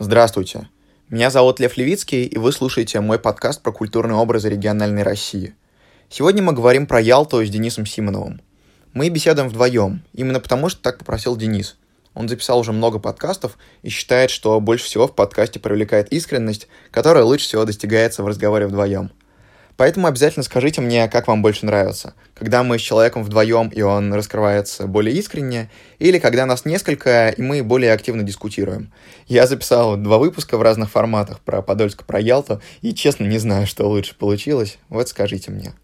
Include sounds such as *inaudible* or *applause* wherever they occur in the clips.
Здравствуйте. Меня зовут Лев Левицкий, и вы слушаете мой подкаст про культурные образы региональной России. Сегодня мы говорим про Ялту с Денисом Симоновым. Мы беседуем вдвоем, именно потому что так попросил Денис. Он записал уже много подкастов и считает, что больше всего в подкасте привлекает искренность, которая лучше всего достигается в разговоре вдвоем – Поэтому обязательно скажите мне, как вам больше нравится. Когда мы с человеком вдвоем, и он раскрывается более искренне, или когда нас несколько, и мы более активно дискутируем. Я записал два выпуска в разных форматах про Подольск, про Ялту, и честно не знаю, что лучше получилось. Вот скажите мне.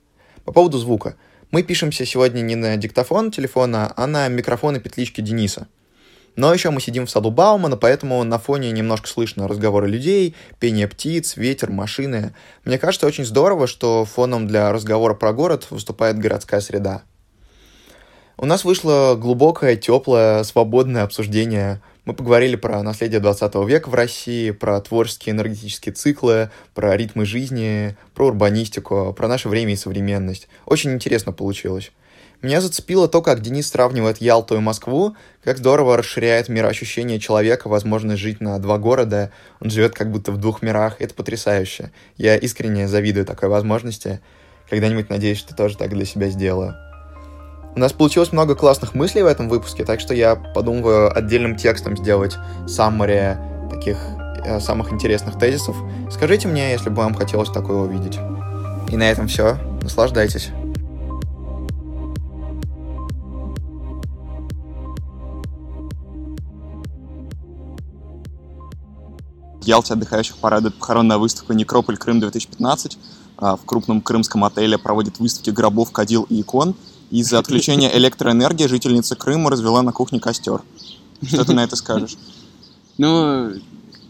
По поводу звука. Мы пишемся сегодня не на диктофон телефона, а на микрофон и петлички Дениса. Но еще мы сидим в саду Баумана, поэтому на фоне немножко слышно разговоры людей, пение птиц, ветер, машины. Мне кажется очень здорово, что фоном для разговора про город выступает городская среда. У нас вышло глубокое, теплое, свободное обсуждение. Мы поговорили про наследие 20 века в России, про творческие энергетические циклы, про ритмы жизни, про урбанистику, про наше время и современность. Очень интересно получилось. Меня зацепило то, как Денис сравнивает Ялту и Москву, как здорово расширяет мироощущение человека, возможность жить на два города. Он живет как будто в двух мирах. Это потрясающе. Я искренне завидую такой возможности. Когда-нибудь, надеюсь, что тоже так для себя сделаю. У нас получилось много классных мыслей в этом выпуске, так что я подумываю отдельным текстом сделать саммари таких э, самых интересных тезисов. Скажите мне, если бы вам хотелось такое увидеть. И на этом все. Наслаждайтесь. Ялте отдыхающих порадует похоронная выставка «Некрополь Крым-2015». А, в крупном крымском отеле проводят выставки гробов, кадил и икон. Из-за отключения *laughs* электроэнергии жительница Крыма развела на кухне костер. Что ты на это скажешь? *laughs* Ну,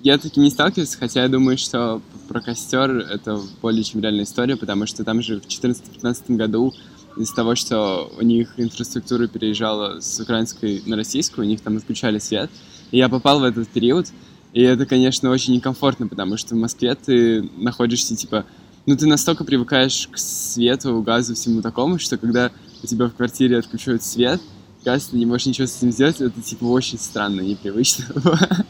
я таки не сталкивался, хотя я думаю, что про костер это более чем реальная история, потому что там же в 2014-2015 году из-за того, что у них инфраструктура переезжала с украинской на российскую, у них там отключали свет. И я попал в этот период, и это, конечно, очень некомфортно, потому что в Москве ты находишься, типа, ну, ты настолько привыкаешь к свету, газу, всему такому, что когда у тебя в квартире отключают свет, газ, ты не можешь ничего с этим сделать, это, типа, очень странно, непривычно. *laughs*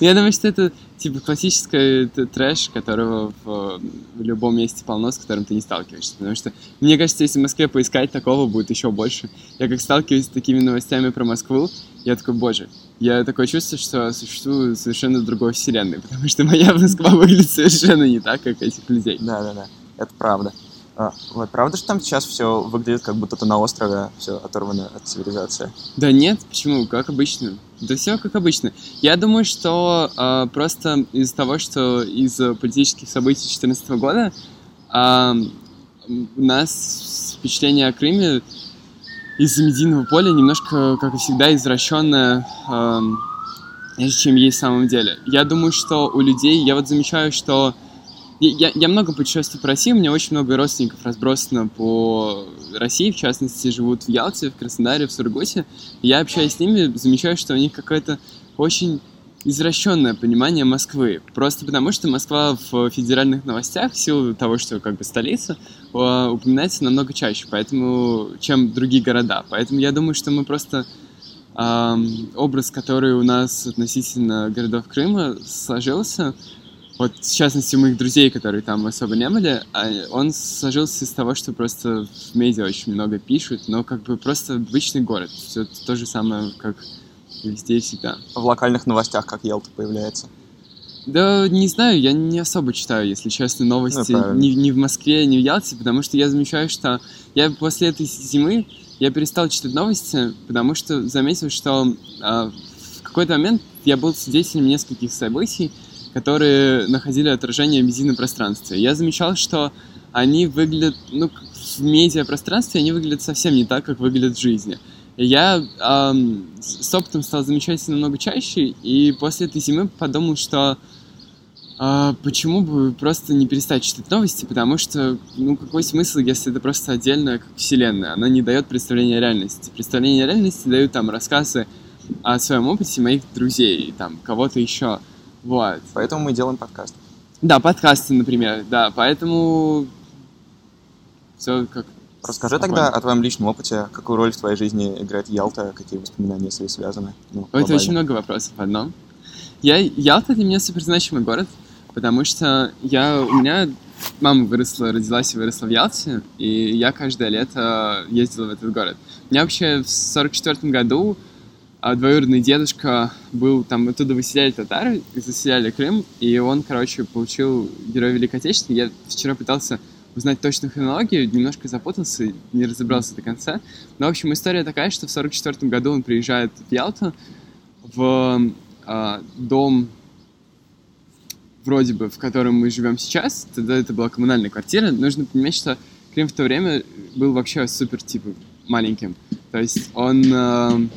Я думаю, что это, типа, классический трэш, которого в, в любом месте полно, с которым ты не сталкиваешься. Потому что, мне кажется, если в Москве поискать такого, будет еще больше. Я как сталкиваюсь с такими новостями про Москву, я такой, боже, я такое чувство, что существую совершенно другой вселенной, потому что моя Москва выглядит совершенно не так, как этих людей. Да, да, да, это правда. А, вот, правда, что там сейчас все выглядит, как будто ты на острове, все оторвано от цивилизации? Да нет, почему? Как обычно. Да все как обычно. Я думаю, что э, просто из-за того, что из политических событий 2014 года э, у нас впечатление о Крыме из-за медийного поля немножко, как и всегда, извращенное, э, чем есть в самом деле. Я думаю, что у людей, я вот замечаю, что я, я много путешествую по России, у меня очень много родственников разбросано по России, в частности, живут в Ялте, в Краснодаре, в Сургуте. Я общаюсь с ними, замечаю, что у них какое-то очень извращенное понимание Москвы. Просто потому, что Москва в федеральных новостях, в силу того, что как бы столица, упоминается намного чаще, поэтому, чем другие города. Поэтому я думаю, что мы просто эм, образ, который у нас относительно городов Крыма сложился, вот в частности у моих друзей, которые там особо не были, а он сложился из того, что просто в медиа очень много пишут, но как бы просто обычный город. Все то же самое, как везде и всегда. В локальных новостях как Елта появляется? Да, не знаю, я не особо читаю, если честно, новости ну, ни, ни в Москве, ни в Ялте, потому что я замечаю, что я после этой зимы я перестал читать новости, потому что заметил, что э, в какой-то момент я был свидетелем нескольких событий, которые находили отражение в медийном пространстве. Я замечал, что они выглядят, ну, в медиапространстве они выглядят совсем не так, как выглядят в жизни. Я эм, с опытом стал замечать намного чаще, и после этой зимы подумал, что э, почему бы просто не перестать читать новости, потому что, ну, какой смысл, если это просто отдельная как вселенная, она не дает представления о реальности. Представление реальности дают там рассказы о своем опыте моих друзей, там, кого-то еще. Вот. Поэтому мы делаем подкаст. Да, подкасты, например, да, поэтому все как Расскажи тогда о твоем личном опыте, какую роль в твоей жизни играет Ялта, какие воспоминания с ней связаны. Ну, это очень много вопросов в одном. Я, Ялта для меня супер значимый город, потому что я, у меня мама выросла, родилась и выросла в Ялте, и я каждое лето ездил в этот город. У меня вообще в сорок четвертом году а, двоюродный дедушка был, там оттуда выселяли татары, заселяли Крым, и он, короче, получил Герой Великой Отечественной. Я вчера пытался узнать точную хронологию, немножко запутался, не разобрался до конца. Но, в общем, история такая, что в сорок четвертом году он приезжает в Ялту, в э, дом вроде бы, в котором мы живем сейчас, тогда это была коммунальная квартира, нужно понимать, что Крым в то время был вообще супер, типа, маленьким. То есть он... Э,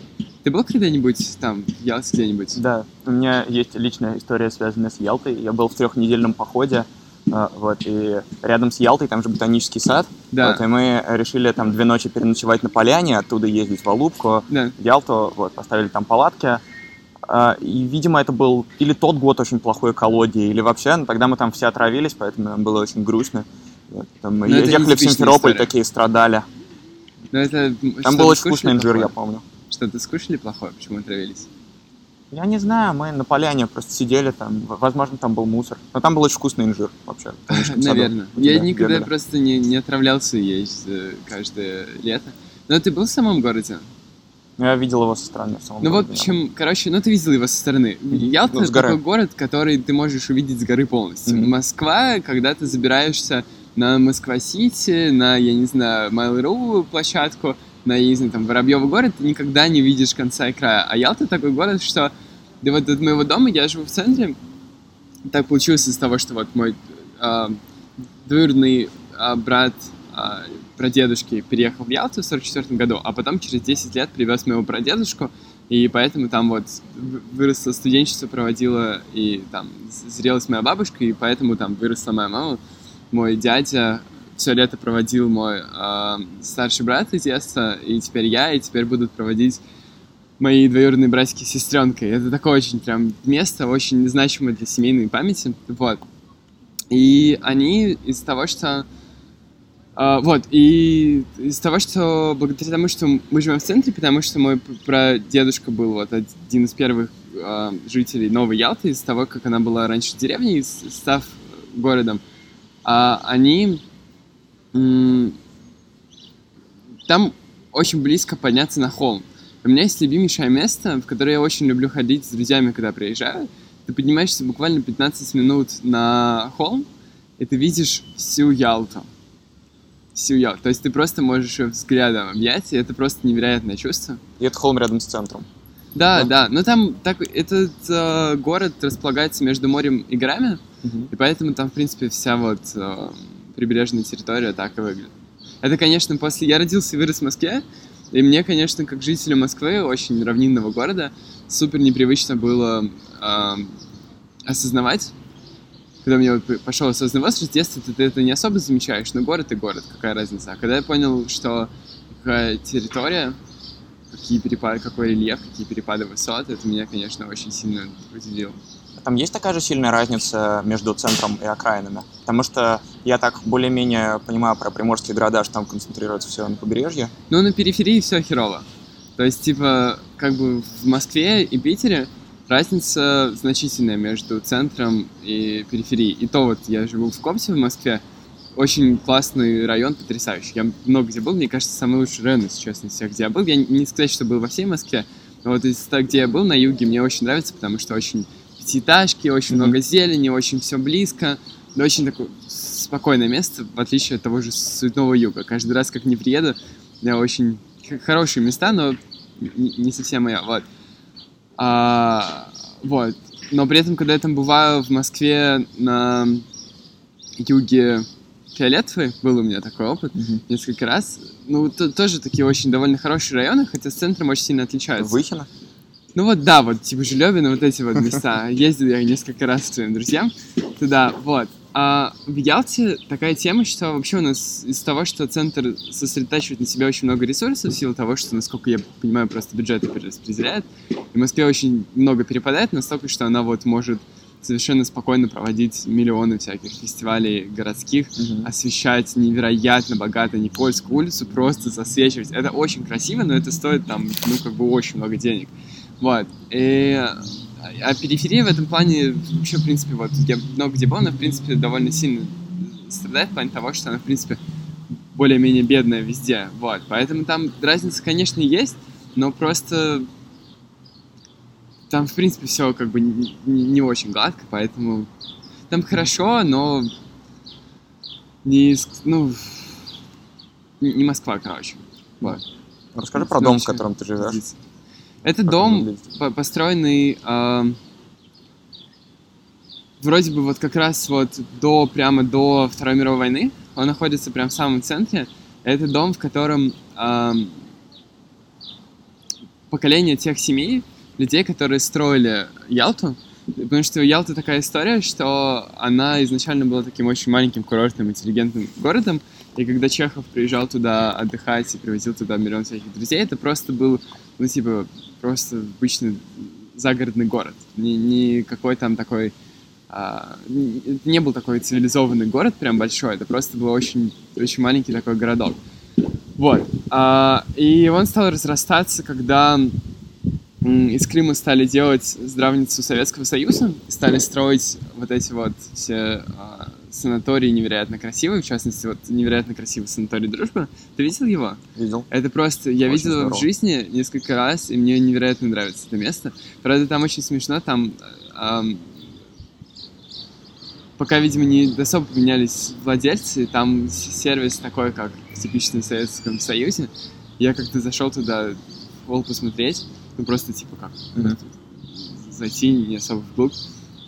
ты был когда-нибудь там, в Ялте где-нибудь? Да, у меня есть личная история, связанная с Ялтой. Я был в трехнедельном походе, вот, и рядом с Ялтой там же ботанический сад. Да. Вот, и мы решили там две ночи переночевать на поляне, оттуда ездить в Алубку, Да. в Ялту, вот, поставили там палатки. А, И, видимо, это был или тот год очень плохой экологии, или вообще, ну, тогда мы там все отравились, поэтому нам было очень грустно. Вот, там мы Но ехали в Симферополь, история. такие страдали. Но это... Там был очень вкусный инжир, я помню. Что-то скушали плохое, почему отравились? Я не знаю, мы на поляне просто сидели там, возможно, там был мусор. Но там был очень вкусный инжир вообще. *laughs* Наверное. Я никогда бегали. просто не, не отравлялся есть э, каждое лето. Но ты был в самом городе? Ну, Я видел его со стороны. в самом Ну вот, в городе, общем, короче, ну ты видел его со стороны. Ялта Ну, такой город, который ты можешь увидеть с горы полностью. Мгм. Москва, когда ты забираешься на Москва-Сити, на, я не знаю, Mail.ru площадку, на, знаю, там, Воробьевый город, ты никогда не видишь конца и края. А Ялта такой город, что... Да вот от моего дома, я живу в центре, так получилось из того, что вот мой а, двоюродный а, брат а, прадедушки переехал в Ялту в 44 году, а потом через 10 лет привез моего прадедушку, и поэтому там вот выросло студенчество, проводила, и там зрелась моя бабушка, и поэтому там выросла моя мама. Мой дядя все лето проводил мой а, старший брат из детства, и теперь я, и теперь будут проводить мои двоюродные братики с сестренкой. Это такое очень прям место, очень значимое для семейной памяти. Вот. И они из того, что... а, вот, и из того, что благодаря тому, что мы живем в центре, потому что мой прадедушка был вот один из первых а, жителей Новой Ялты, из того, как она была раньше деревней, став городом, а, они... там очень близко подняться на холм. У меня есть любимейшее место, в которое я очень люблю ходить с друзьями, когда приезжаю. Ты поднимаешься буквально 15 минут на холм, и ты видишь всю Ялту. Всю Ялту. То есть ты просто можешь ее взглядом объять, и это просто невероятное чувство. И это холм рядом с центром. Да, Да. да. Но там так, этот э, город располагается между морем и горами, и поэтому там, в принципе, вся вот э, прибрежная территория так и выглядит. Это, конечно, после... Я родился и вырос в Москве, и мне, конечно, как жителю Москвы, очень равнинного города, супер непривычно было э, осознавать, когда мне пошел осознанный возраст, в детстве ты, ты это не особо замечаешь, но город и город, какая разница. А когда я понял, что какая территория, какие перепады, какой рельеф, какие перепады высот, это меня, конечно, очень сильно удивило. Там есть такая же сильная разница между центром и окраинами? Потому что я так более-менее понимаю про приморские города, что там концентрируется все на побережье. Ну, на периферии все херово. То есть, типа, как бы в Москве и Питере разница значительная между центром и периферией. И то вот я живу в Копсе в Москве, очень классный район, потрясающий. Я много где был, мне кажется, самый лучший район, если честно, из всех, где я был. Я не сказать, что был во всей Москве, но вот из того, где я был, на юге, мне очень нравится, потому что очень пятиэтажки, очень Мгм. много зелени, очень все близко. Но очень такое спокойное место, в отличие от того же суетного юга. Каждый раз, как не приеду, я очень хорошие места, но не, совсем моя. Вот. А, вот. Но при этом, когда я там бываю в Москве на юге Фиолетовый, был у меня такой опыт несколько раз. Ну, то- тоже такие очень довольно хорошие районы, хотя с центром очень сильно отличаются. Выхино? Ну вот да, вот типа Жильёвина, вот эти вот места. Ездил я несколько раз к своим друзьям туда, вот. А в Ялте такая тема, что вообще у нас из того, что центр сосредотачивает на себе очень много ресурсов, в силу того, что, насколько я понимаю, просто бюджеты перераспределяет, и Москве очень много перепадает, настолько, что она вот может совершенно спокойно проводить миллионы всяких фестивалей городских, освещать невероятно богато Никольскую улицу, просто засвечивать. Это очень красиво, но это стоит там, ну, как бы очень много денег. Вот. И А периферия в этом плане, вообще, в принципе, вот я много где был, она, в принципе, довольно сильно страдает в плане того, что она, в принципе, более-менее бедная везде, вот. Поэтому там разница, конечно, есть, но просто там, в принципе, все как бы не, не очень гладко, поэтому там хорошо, но не, ну, не Москва, короче. Вот. Расскажи про дом, в котором ты живешь. Это дом, построенный э, вроде бы вот как раз вот до, прямо до Второй мировой войны. Он находится прямо в самом центре. Это дом, в котором э, поколение тех семей, людей, которые строили Ялту, потому что Ялта такая история, что она изначально была таким очень маленьким курортным, интеллигентным городом, и когда Чехов приезжал туда отдыхать и привозил туда миллион всяких друзей, это просто был, ну, типа, просто обычный загородный город. Не, не какой там такой... А, не был такой цивилизованный город прям большой, это просто был очень, очень маленький такой городок. Вот. А, и он стал разрастаться, когда из Крыма стали делать здравницу Советского Союза, стали строить вот эти вот все а, санатории невероятно красивые, в частности, вот невероятно красивый санаторий Дружба. Ты видел его? Видел. Это просто, я очень видел здорово. его в жизни несколько раз, и мне невероятно нравится это место. Правда, там очень смешно, там эм, пока, видимо, не особо поменялись владельцы, там сервис такой, как в типичном Советском Союзе. Я как-то зашел туда, пол посмотреть, ну просто типа как, mm-hmm. зайти не особо вглубь.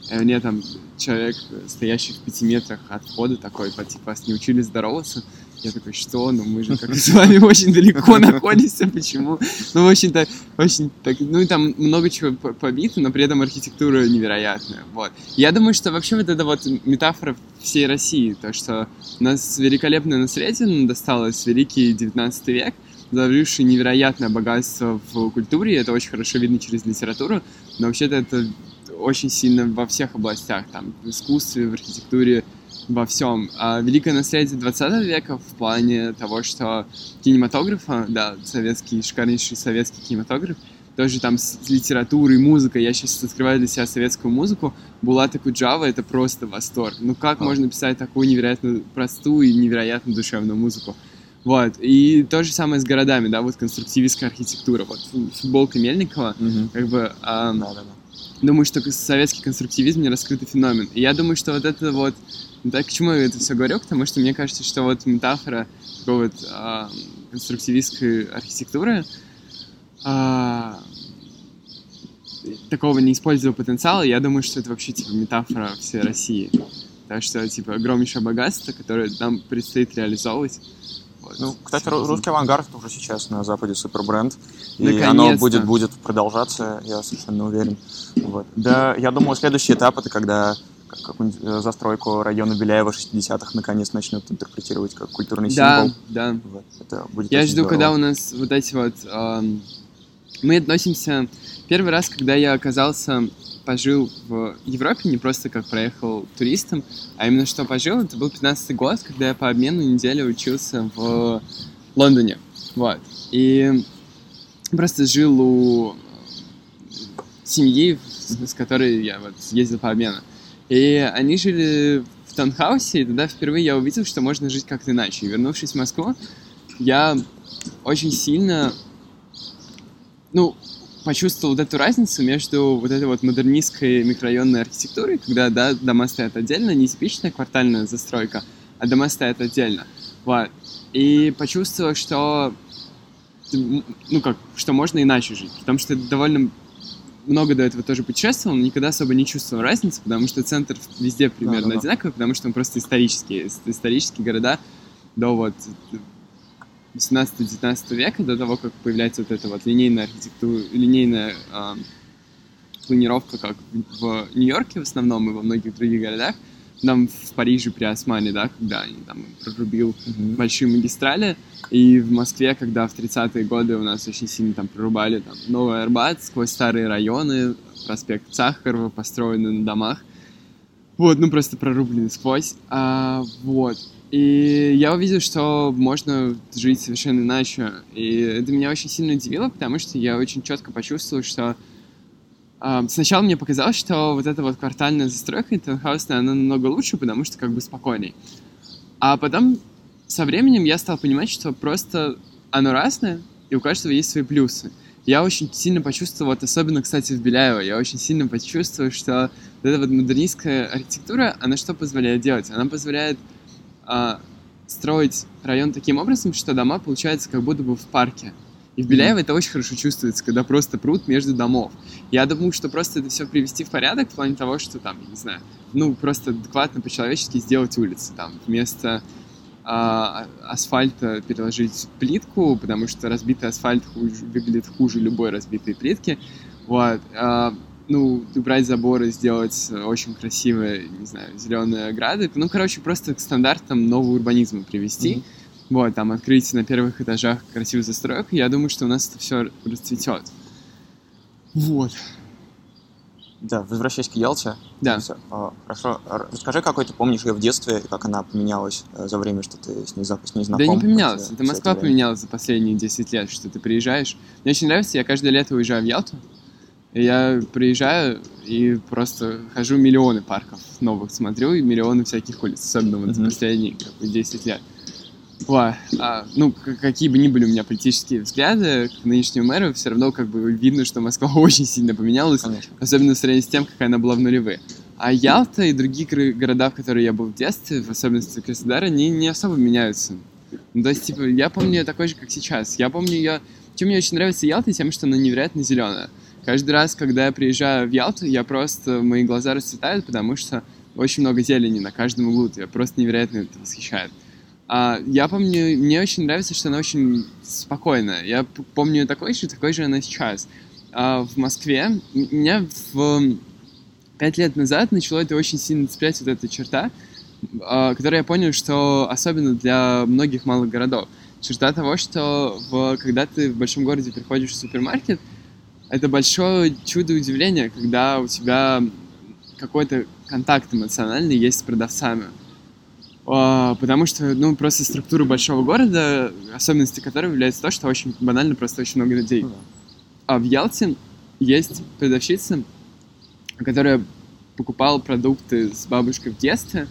И мне там человек, стоящий в пяти метрах от входа, такой, типа, вас не учили здороваться. Я такой, что? Ну мы же как с вами очень далеко *laughs* находимся, почему? Ну, очень так, очень так, ну и там много чего побито, но при этом архитектура невероятная, вот. Я думаю, что вообще вот это вот метафора всей России, то, что у нас великолепное наследие досталось, великий 19 век, завливший невероятное богатство в культуре, это очень хорошо видно через литературу, но вообще-то это очень сильно во всех областях, там, в искусстве, в архитектуре, во всем. А великое наследие 20 века в плане того, что кинематографа, да, советский, шикарнейший советский кинематограф, тоже там с литературой, музыкой. Я сейчас открываю для себя советскую музыку. Булата Куджава — это просто восторг. Ну как а. можно писать такую невероятно простую и невероятно душевную музыку? Вот. И то же самое с городами, да, вот конструктивистская архитектура. Вот футболка Мельникова, угу. как бы... А, да, да, да думаю, что советский конструктивизм не раскрытый феномен. И я думаю, что вот это вот... Да, к чему я это все говорю? Потому что мне кажется, что вот метафора такой вот а, конструктивистской архитектуры а, такого неиспользованного потенциала, я думаю, что это вообще типа метафора всей России. Так что, типа, огромнейшее богатство, которое нам предстоит реализовывать. Ну, кстати, русский авангард уже сейчас на Западе супер бренд. И оно будет, будет продолжаться, я совершенно уверен. Вот. Да, я думаю, следующий этап это когда какую-нибудь э, застройку района Беляева 60-х наконец начнут интерпретировать как культурный символ. Да, да. Вот. Это будет я жду, здорово. когда у нас вот эти вот... Эм, мы относимся... Первый раз, когда я оказался пожил в Европе, не просто как проехал туристом, а именно что пожил, это был 15 год, когда я по обмену неделю учился в Лондоне. Вот. И просто жил у семьи, с которой я вот ездил по обмену. И они жили в таунхаусе, и тогда впервые я увидел, что можно жить как-то иначе. И вернувшись в Москву, я очень сильно, ну, почувствовал вот эту разницу между вот этой вот модернистской микрорайонной архитектурой, когда, да, дома стоят отдельно, не типичная квартальная застройка, а дома стоят отдельно. Вот. И почувствовал, что ну как, что можно иначе жить, потому что довольно много до этого тоже путешествовал, но никогда особо не чувствовал разницы, потому что центр везде примерно да, да, да. одинаковый, потому что он просто исторический, исторические города до вот 18-19 века, до того, как появляется вот эта вот линейная архитектура, линейная э, планировка, как в Нью-Йорке в основном и во многих других городах, там в Париже при Османе, да, когда они там прорубил mm-hmm. большие магистрали, и в Москве, когда в 30-е годы у нас очень сильно там прорубали там Новый Арбат сквозь старые районы, проспект Сахарова, построенный на домах, вот, ну просто прорубленный сквозь, а, вот. И я увидел, что можно жить совершенно иначе. И это меня очень сильно удивило, потому что я очень четко почувствовал, что а, сначала мне показалось, что вот эта вот квартальная застройка таунхаусная, она намного лучше, потому что как бы спокойней. А потом со временем я стал понимать, что просто оно разное, и у каждого есть свои плюсы. Я очень сильно почувствовал, вот особенно, кстати, в Беляево, я очень сильно почувствовал, что вот эта вот модернистская архитектура, она что позволяет делать? Она позволяет а, строить район таким образом, что дома получаются как будто бы в парке. И в Беляево это очень хорошо чувствуется, когда просто пруд между домов. Я думаю, что просто это все привести в порядок в плане того, что там, я не знаю, ну, просто адекватно по-человечески сделать улицы. Там, вместо а, асфальта переложить плитку, потому что разбитый асфальт хуже, выглядит хуже любой разбитой плитки. Вот. А, ну, убрать заборы, сделать очень красивые, не знаю, зеленые ограды. Ну, короче, просто к стандартам нового урбанизма привести. Mm-hmm вот, там открыть на первых этажах красивую застройку, я думаю, что у нас это все расцветет. Вот. Да, возвращаясь к Ялте. Да. Все. А, хорошо. Расскажи, какой ты помнишь ее в детстве и как она поменялась э, за время, что ты с ней, с ней знаком? Да не поменялась. Это Москва это поменялась за последние 10 лет, что ты приезжаешь. Мне очень нравится, я каждое лето уезжаю в Ялту. Я приезжаю и просто хожу миллионы парков новых смотрю и миллионы всяких улиц, особенно вот за последние как бы, 10 лет. Ой, а, ну, какие бы ни были у меня политические взгляды к нынешнему мэру, все равно как бы видно, что Москва *laughs* очень сильно поменялась, Конечно. особенно в сравнении с тем, какая она была в нулевые. А Ялта и другие города, в которые я был в детстве, в особенности Краснодар, они не особо меняются. Ну, то есть, типа, я помню ее такой же, как сейчас. Я помню ее... Чем мне очень нравится Ялта, тем, что она невероятно зеленая. Каждый раз, когда я приезжаю в Ялту, я просто... Мои глаза расцветают, потому что очень много зелени на каждом углу. Я просто невероятно это восхищает. А, я помню, мне очень нравится, что она очень спокойная. Я помню такой же, такой же она сейчас. А, в Москве меня в пять лет назад начало это очень сильно цеплять вот эта черта, а, которую я понял, что особенно для многих малых городов. Черта того, что в, когда ты в большом городе приходишь в супермаркет, это большое чудо удивления, когда у тебя какой-то контакт эмоциональный есть с продавцами. А, потому что, ну, просто структура большого города, особенности которой является то, что очень банально просто очень много людей. А в Ялте есть продавщица, которая покупала продукты с бабушкой в детстве,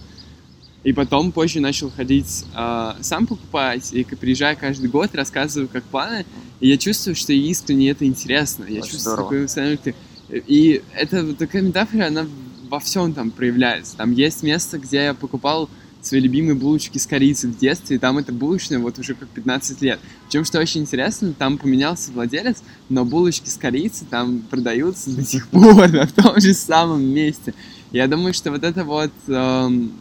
и потом позже начал ходить э, сам покупать, и приезжая каждый год, рассказываю, как планы, и я чувствую, что искренне это интересно. Я Очень чувствую такой эмоциональный... И это такая метафора, она во всем там проявляется. Там есть место, где я покупал свои любимые булочки с корицей в детстве, и там это булочная вот уже как 15 лет. Причем, что очень интересно, там поменялся владелец, но булочки с корицей там продаются до сих пор, *laughs* в том же самом месте. Я думаю, что вот это вот, эм,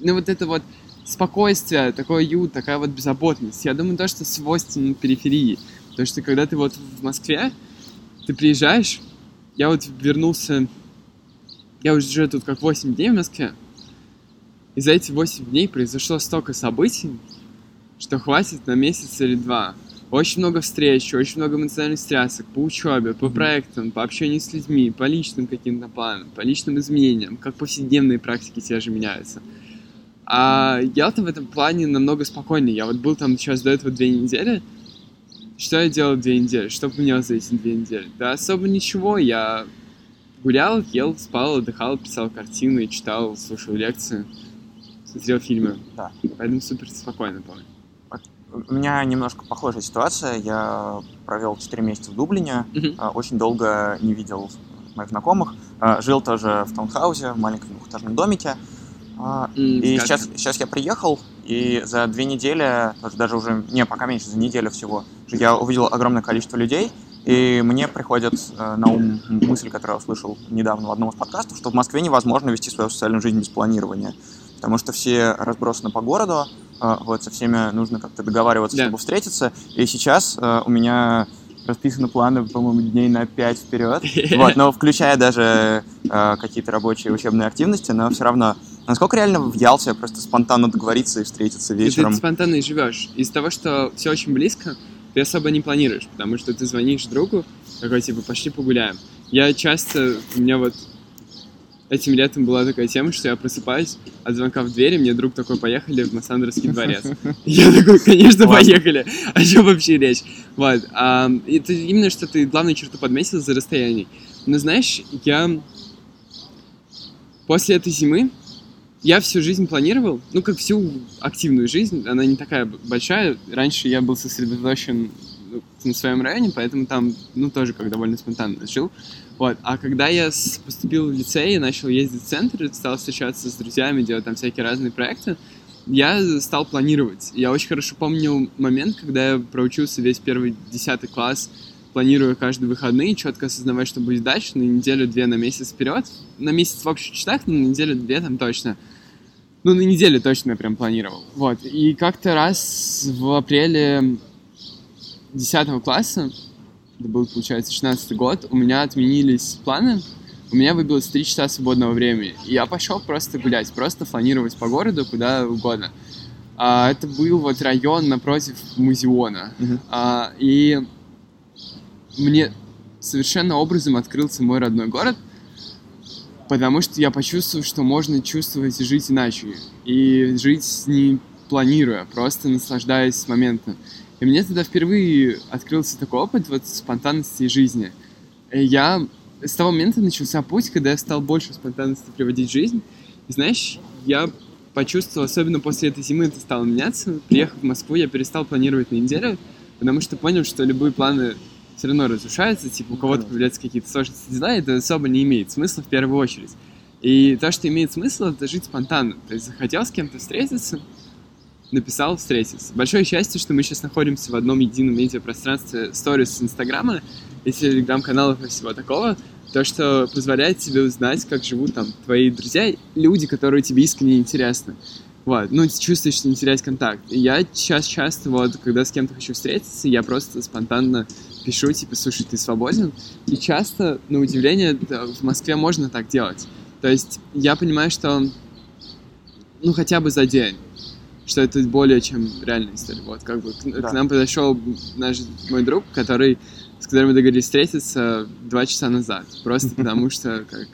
ну вот это вот спокойствие, такой уют, такая вот беззаботность, я думаю, то, что свойственно периферии. Потому что когда ты вот в Москве, ты приезжаешь, я вот вернулся, я уже тут как 8 дней в Москве, и за эти 8 дней произошло столько событий, что хватит на месяц или два. Очень много встреч, очень много эмоциональных стрясок по учебе, по проектам, по общению с людьми, по личным каким-то планам, по личным изменениям, как повседневные практики те же меняются. А я-то в этом плане намного спокойнее. Я вот был там сейчас до этого две недели. Что я делал две недели? Что поменялось за эти две недели? Да особо ничего. Я гулял, ел, спал, отдыхал, писал картины, читал, слушал лекции смотрел фильмы. Да. Поэтому супер спокойно помню. У меня немножко похожая ситуация. Я провел 4 месяца в Дублине, mm-hmm. очень долго не видел моих знакомых. А, жил тоже в таунхаусе, в маленьком двухэтажном домике. Mm, и сейчас, сейчас я приехал, и за две недели, даже уже, не, пока меньше, за неделю всего, я увидел огромное количество людей, и мне приходит э, на ум мысль, которую я услышал недавно в одном из подкастов, что в Москве невозможно вести свою социальную жизнь без планирования потому что все разбросаны по городу, а, вот, со всеми нужно как-то договариваться, да. чтобы встретиться, и сейчас а, у меня расписаны планы, по-моему, дней на пять вперед, *laughs* вот, но включая даже э, какие-то рабочие учебные активности, но все равно, насколько реально в Ялте просто спонтанно договориться и встретиться вечером? И ты спонтанно и живешь. Из того, что все очень близко, ты особо не планируешь, потому что ты звонишь другу, такой, типа, пошли погуляем. Я часто, у меня вот этим летом была такая тема, что я просыпаюсь от звонка в двери, мне друг такой, поехали в Массандровский дворец. *laughs* Я такой, конечно, поехали. О чем вообще речь? Вот. А, это именно, что ты главную черту подметил за расстояние. Но знаешь, я после этой зимы я всю жизнь планировал, ну, как всю активную жизнь, она не такая большая. Раньше я был сосредоточен ну, на своем районе, поэтому там, ну, тоже как довольно спонтанно жил. Вот. А когда я поступил в лицей и начал ездить в центр, стал встречаться с друзьями, делать там всякие разные проекты, я стал планировать. Я очень хорошо помню момент, когда я проучился весь первый десятый класс, планируя каждые выходные, четко осознавая, что будет дальше, на неделю-две, на месяц вперед. На месяц в общих часах, но на неделю-две там точно. Ну, на неделю точно я прям планировал. Вот. И как-то раз в апреле 10 класса, это был, получается, 16 год, у меня отменились планы, у меня выбилось 3 часа свободного времени. И я пошел просто гулять, просто фланировать по городу куда угодно. А, это был вот район напротив музеона. Мгм. А, и мне совершенно образом открылся мой родной город, потому что я почувствовал, что можно чувствовать и жить иначе. И жить не планируя, просто наслаждаясь моментом. И мне тогда впервые открылся такой опыт вот спонтанности жизни. И я с того момента начался путь, когда я стал больше спонтанности приводить в жизнь. И знаешь, я почувствовал, особенно после этой зимы это стало меняться. Приехав в Москву, я перестал планировать на неделю, потому что понял, что любые планы все равно разрушаются, типа у кого-то Конечно. появляются какие-то сложности дела, это особо не имеет смысла в первую очередь. И то, что имеет смысл, это жить спонтанно. То есть захотел с кем-то встретиться, написал встретиться. Большое счастье, что мы сейчас находимся в одном едином медиапространстве сторис Инстаграма и телеграм-каналов и всего такого, то, что позволяет тебе узнать, как живут там твои друзья, люди, которые тебе искренне интересны. Вот, ну, чувствуешь, что не терять контакт. И я сейчас часто, вот, когда с кем-то хочу встретиться, я просто спонтанно пишу, типа, слушай, ты свободен? И часто, на удивление, в Москве можно так делать. То есть я понимаю, что, ну, хотя бы за день, что это более чем реальная история. Вот, как бы, к, Да. к нам подошел наш мой друг, который, с которым мы договорились встретиться два часа назад. Просто *laughs* потому что, как,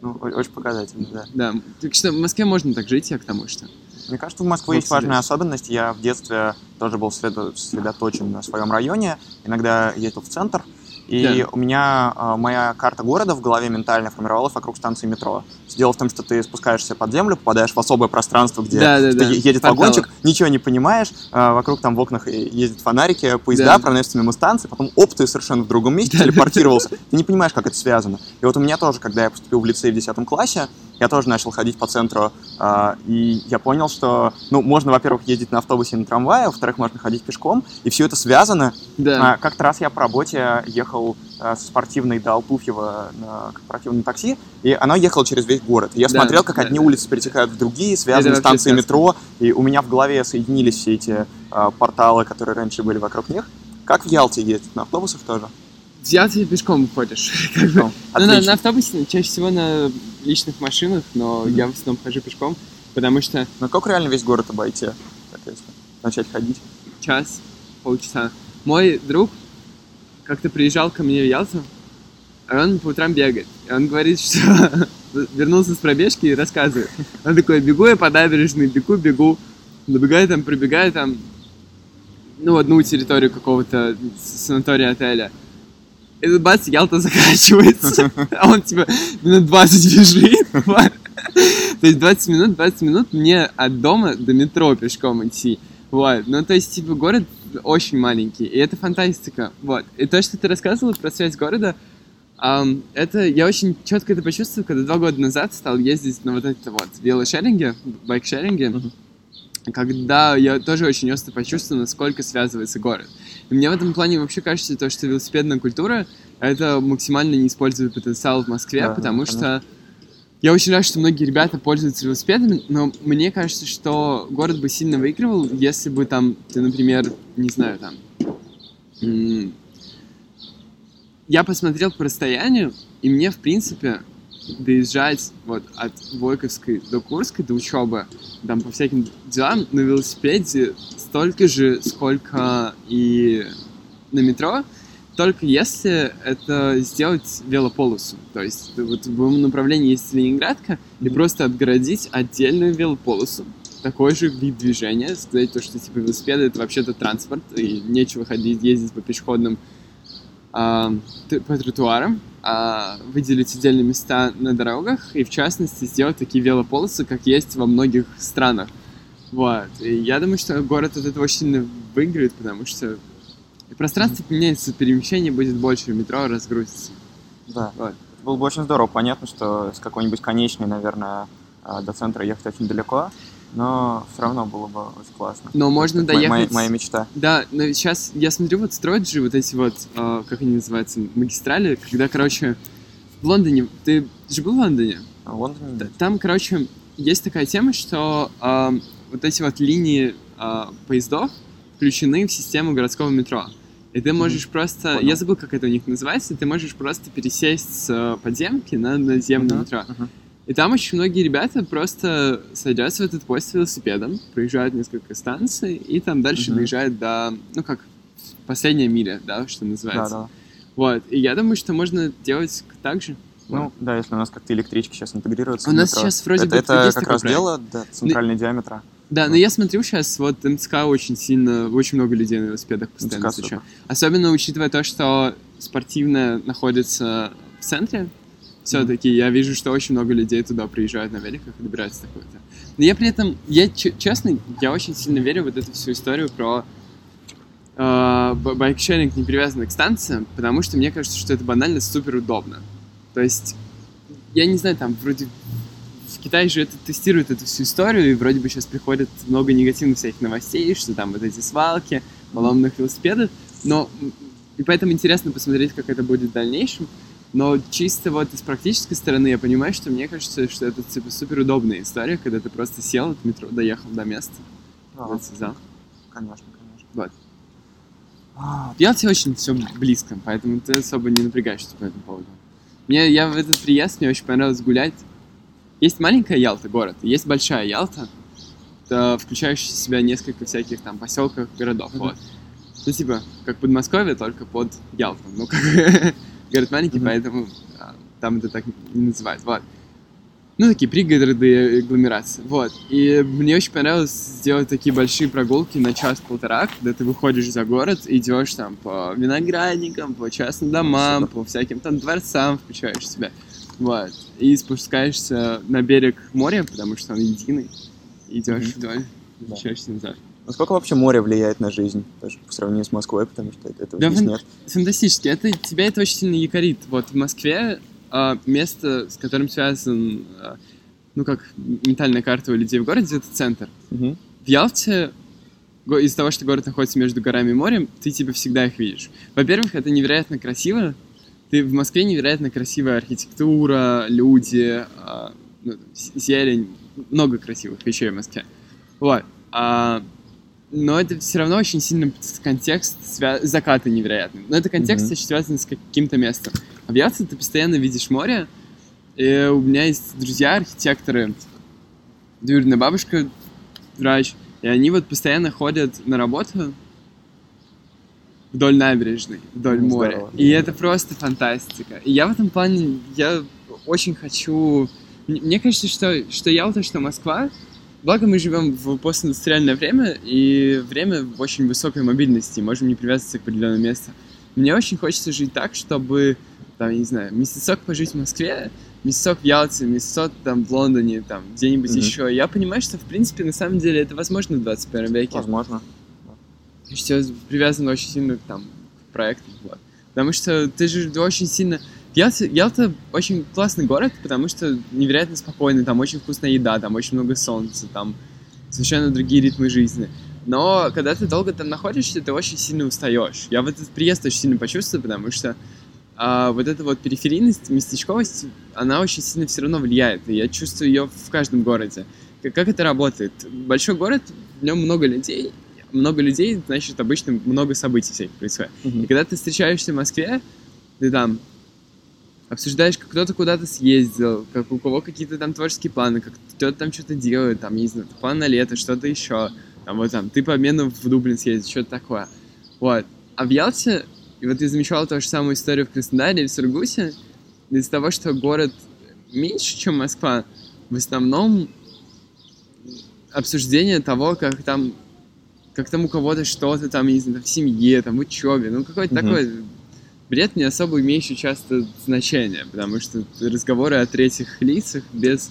Ну, очень показательно, да. да. Так что в Москве можно так жить, я к тому что. Мне кажется, в Москве Вот есть важная особенность. Я в детстве тоже был сосредо- сосредоточен на своем районе. Иногда ездил в центр. И Да. у меня а, моя карта города в голове ментально формировалась вокруг станции метро. Дело в том, что ты спускаешься под землю, попадаешь в особое пространство, где Да, да, да. едет Порталы. вагончик, ничего не понимаешь, а, вокруг там в окнах и- ездят фонарики, поезда, Да. проносятся мимо станции, потом оп, ты совершенно в другом месте телепортировался. Ты не понимаешь, как это связано. И вот у меня тоже, когда я поступил в лицей в 10 классе, я тоже начал ходить по центру, а, и я понял, что, ну, можно, во-первых, ездить на автобусе и на трамвае, во-вторых, можно ходить пешком, и все это связано. Да. А, Как-то раз я по работе ехал а, со спортивной до Алпуфьева на корпоративном такси, и оно ехало через весь город. И я Да, смотрел, как да, одни да. улицы перетекают в другие, связаны Это с вообще метро, и у меня в голове соединились все эти порталы, которые раньше были вокруг них. Как в Ялте ездить? На автобусах тоже? Взял ты пешком ходишь. *laughs* Ну, на, на автобусе, чаще всего на личных машинах, но Мгм. я в основном хожу пешком, потому что Ну, как реально весь город обойти, если начать ходить? час, полчаса. Мой друг как-то приезжал ко мне в Ялту, а он по утрам бегает. И он говорит, что *laughs* вернулся с пробежки и рассказывает. Он такой, бегу я по набережной, бегу, бегу, добегаю там, пробегаю там, ну, одну территорию какого-то санатория отеля. И тут бац, Ялта заканчивается. *laughs* А он типа минут 20 бежит. То есть 20 минут, 20 минут мне от дома до метро пешком идти. Вот. Ну, то есть, типа, город очень маленький, и это фантастика. Вот. И то, что ты рассказывал про связь города, ам, это я очень четко это почувствовал, когда два года назад стал ездить на вот это вот велошеринге, байкшеринге, Мгм. Когда я тоже очень остро почувствовал, насколько связывается город. И мне в этом плане вообще кажется, то, что велосипедная культура — это максимально неиспользуемый потенциал в Москве, Да, потому конечно. что я очень рад, что многие ребята пользуются велосипедами, но мне кажется, что город бы сильно выигрывал, если бы там, ты, например, не знаю, там... Я посмотрел по расстоянию, и мне, в принципе, доезжать вот от Войковской до Курской, до учебы, там по всяким делам на велосипеде столько же, сколько и на метро, только если это сделать велополосу. То есть вот в моем направлении есть Ленинградка, и просто отгородить отдельную велополосу. Такой же вид движения, сказать то, что типа велосипеды это вообще-то транспорт, и нечего ходить, ездить по пешеходным по тротуарам, а, выделить отдельные места на дорогах и, в частности, сделать такие велополосы, как есть во многих странах. Вот. И я думаю, что город от этого очень сильно выиграет, потому что пространство поменяется, перемещение будет больше, метро разгрузится. Да. Вот. Было бы очень здорово. Понятно, что с какой-нибудь конечной, наверное, а, до центра ехать очень далеко, но все равно было бы очень классно. Но можно Это моя- доехать... Моя, мечта. Да, но сейчас я смотрю, вот строят же вот эти вот, а, как они называются, магистрали, когда, короче, в Лондоне, ты же был в Лондоне? В Лондоне Т- Там, короче, есть такая тема, что а, вот эти вот линии а, поездов включены в систему городского метро. И ты можешь просто... Понял. Я забыл, как это у них называется. Ты можешь просто пересесть с э, подземки на наземное Мгм, метро. мгм. И там очень многие ребята просто садятся в этот поезд с велосипедом, проезжают несколько станций, и там дальше Мгм. доезжают до, ну как, последняя миля, да, что Да, называется. да. Вот. И я думаю, что можно делать так же. Ну, да, если у нас как-то электрички сейчас интегрируются. У нас метро. сейчас вроде это, бы это есть как раз проект. дело до центрального диаметра. Да, но я смотрю сейчас, вот МЦК очень сильно, очень много людей на велосипедах постоянно МЦК встречаю. Особенно учитывая то, что спортивная находится в центре, все-таки я вижу, что очень много людей туда приезжают на великах и добираются до такого-то. Но я при этом, я честно, я очень сильно верю в вот эту всю историю про э, байкшеринг не привязанный к станциям, потому что мне кажется, что это банально супер удобно. То есть, я не знаю, там вроде в Китае же это тестируют эту всю историю, и вроде бы сейчас приходит много негативных всяких новостей, что там вот эти свалки, поломанных велосипедов, но и поэтому интересно посмотреть, как это будет в дальнейшем. Но чисто вот из практической стороны я понимаю, что мне кажется, что это типа супер удобная история, когда ты просто сел от метро, доехал до места, Да, вот связал. конечно, конечно. Вот. А, В Ялте очень все близко, поэтому ты особо не напрягаешься по этому поводу. Мне, я в этот приезд, мне очень понравилось гулять. Есть маленькая Ялта, город, есть большая Ялта, включающая в себя несколько всяких там поселков, городов, Мгм. вот. Ну, типа, как Подмосковье, только под Ялтом. Ну, как *laughs* город маленький, Мгм. поэтому а, там это так не называют, вот. Ну, такие пригороды и агломерации, вот. И мне очень понравилось сделать такие большие прогулки на час-полтора, когда ты выходишь за город, идешь там по виноградникам, по частным домам, по всяким там дворцам, включаешь себя, вот. И спускаешься на берег моря, потому что он единый, идешь Мгм. вдоль, возвращаешься назад. Насколько вообще море влияет на жизнь, даже по сравнению с Москвой, потому что этого Да здесь нет. Фантастически. Это, тебя это очень сильно якорит. Вот в Москве а, место, с которым связан, а, ну, как ментальная карта у людей в городе, это центр. Мгм. В Ялте, из-за того, что город находится между горами и морем, ты типа всегда их видишь. Во-первых, это невероятно красиво. Ты в Москве невероятно красивая архитектура, люди, а, ну, зелень, много красивых вещей в Москве. Вот. А, но это все равно очень сильно контекст свя- закаты невероятный. Но это контекст очень связан с каким-то местом. А в Ялте ты постоянно видишь море. И у меня есть друзья архитекторы, двоюродная бабушка врач, и они вот постоянно ходят на работу вдоль набережной, вдоль Ну, моря. здорово. И это просто фантастика. И я в этом плане, я очень хочу... Мне мне кажется, что, что Ялта, что Москва, благо мы живем в постиндустриальное время, и время в очень высокой мобильности, можем не привязываться к определенному месту. Мне очень хочется жить так, чтобы, там, я не знаю, месяцок пожить в Москве, месяцок в Ялте, месяцок там в Лондоне, там, где-нибудь Мгм. еще. Я понимаю, что, в принципе, на самом деле это возможно в 21 веке. Возможно. Все привязано очень сильно там, к проекту. Вот. Потому что ты же очень сильно... Ялта, Ялта очень классный город, потому что невероятно спокойный, там очень вкусная еда, там очень много солнца, там совершенно другие ритмы жизни. Но когда ты долго там находишься, ты очень сильно устаешь. Я в этот приезд очень сильно почувствовал, потому что а, вот эта вот периферийность, местечковость, она очень сильно все равно влияет. И я чувствую ее в каждом городе. Как, как это работает? Большой город, в нем много людей, много людей, значит, обычно много событий всяких происходит. Мгм. И когда ты встречаешься в Москве, ты там обсуждаешь, как кто-то куда-то съездил, как у кого какие-то там творческие планы, как кто-то там что-то делает, там, не знаю, план на лето, что-то еще. Там вот там, ты по обмену в Дублин съездил, что-то такое. Вот. А в Ялте, и вот я замечал ту же самую историю в Краснодаре и в Сургуте, из-за того, что город меньше, чем Москва, в основном обсуждение того, как там как там у кого-то что-то там, не знаю, в семье, там, в учебе, ну, какое-то Мгм. такое бред не особо имеющий часто значение, потому что разговоры о третьих лицах без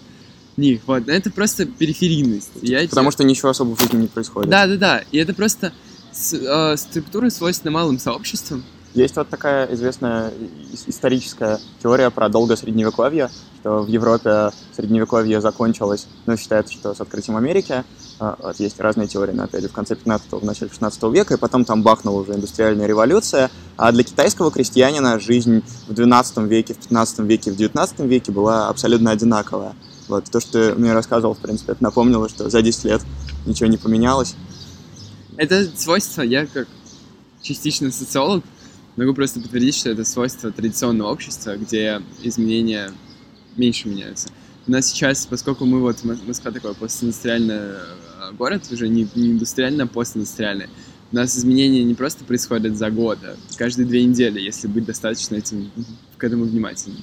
них, вот, это просто периферийность. Я потому что ничего особо в жизни не происходит. Да, да, да, и это просто э, структура свойственна малым сообществам, есть вот такая известная историческая теория про долгое средневековье, что в Европе средневековье закончилось, ну, считается, что с открытием Америки. А, вот есть разные теории, но опять же в конце 15-го, в начале 16 века, и потом там бахнула уже индустриальная революция. А для китайского крестьянина жизнь в 12 веке, в 15 веке, в 19 веке была абсолютно одинаковая. Вот то, что ты мне рассказывал, в принципе, это напомнило, что за 10 лет ничего не поменялось. Это свойство, я как частично социолог, Могу просто подтвердить, что это свойство традиционного общества, где изменения меньше меняются. У нас сейчас, поскольку мы вот, Москва такой постиндустриальный э, город, уже не, не индустриальный, а постиндустриальный, у нас изменения не просто происходят за год, а каждые две недели, если быть достаточно этим, к этому внимательным.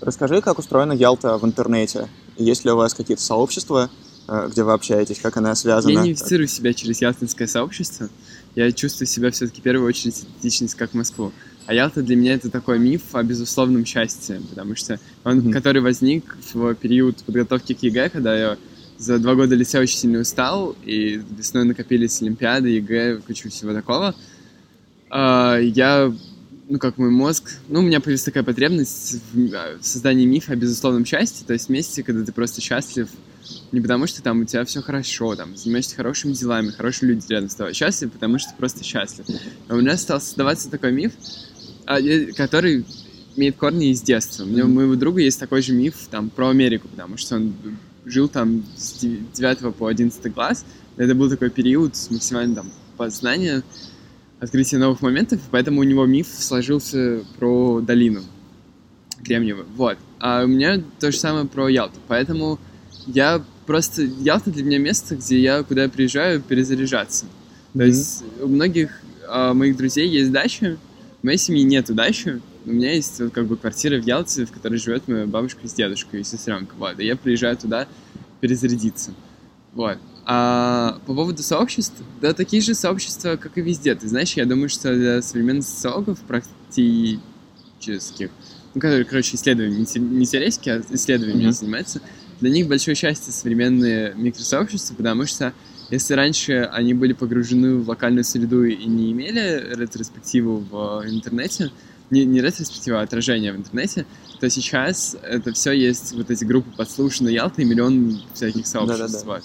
Расскажи, как устроена Ялта в интернете. Есть ли у вас какие-то сообщества, э, где вы общаетесь, как она связана? Я не идентифицирую себя через ялтинское сообщество я чувствую себя все-таки в первую очередь идентичность как Москву. А Ялта для меня это такой миф о безусловном счастье, потому что он, mm-hmm. который возник в период подготовки к ЕГЭ, когда я за два года лицея очень сильно устал, и весной накопились Олимпиады, ЕГЭ, кучу всего такого. А, я, ну, как мой мозг, ну, у меня появилась такая потребность в, а, в создании мифа о безусловном счастье, то есть месте, когда ты просто счастлив не потому, что там у тебя все хорошо, там, занимаешься хорошими делами, хорошие люди рядом с тобой. Счастлив, потому что ты просто счастлив. А у меня стал создаваться такой миф, который имеет корни из детства. У, меня, у моего друга есть такой же миф там про Америку, потому что он жил там с 9 по 11 класс. Это был такой период с максимальным там познания, открытия новых моментов, поэтому у него миф сложился про долину Кремниевую. Вот. А у меня то же самое про Ялту. Поэтому я просто Ялта для меня место, где я, куда я приезжаю, перезаряжаться. Mm-hmm. То есть у многих а, моих друзей есть дача, в моей семьи нету дачи, у меня есть вот, как бы квартира в Ялте, в которой живет моя бабушка с дедушкой и сестренка, вот, и я приезжаю туда перезарядиться, вот. А по поводу сообществ, да, такие же сообщества, как и везде. Ты знаешь, я думаю, что для современных социологов практических, ну, которые, короче, исследования, не теоретики, а исследованиями mm-hmm. занимаются, для них большое счастье современные микросообщества, потому что если раньше они были погружены в локальную среду и не имели ретроспективу в интернете, не, не ретроспектива, а отражение в интернете, то сейчас это все есть, вот эти группы подслушаны Ялта и миллион всяких сообществ. Да, да, да.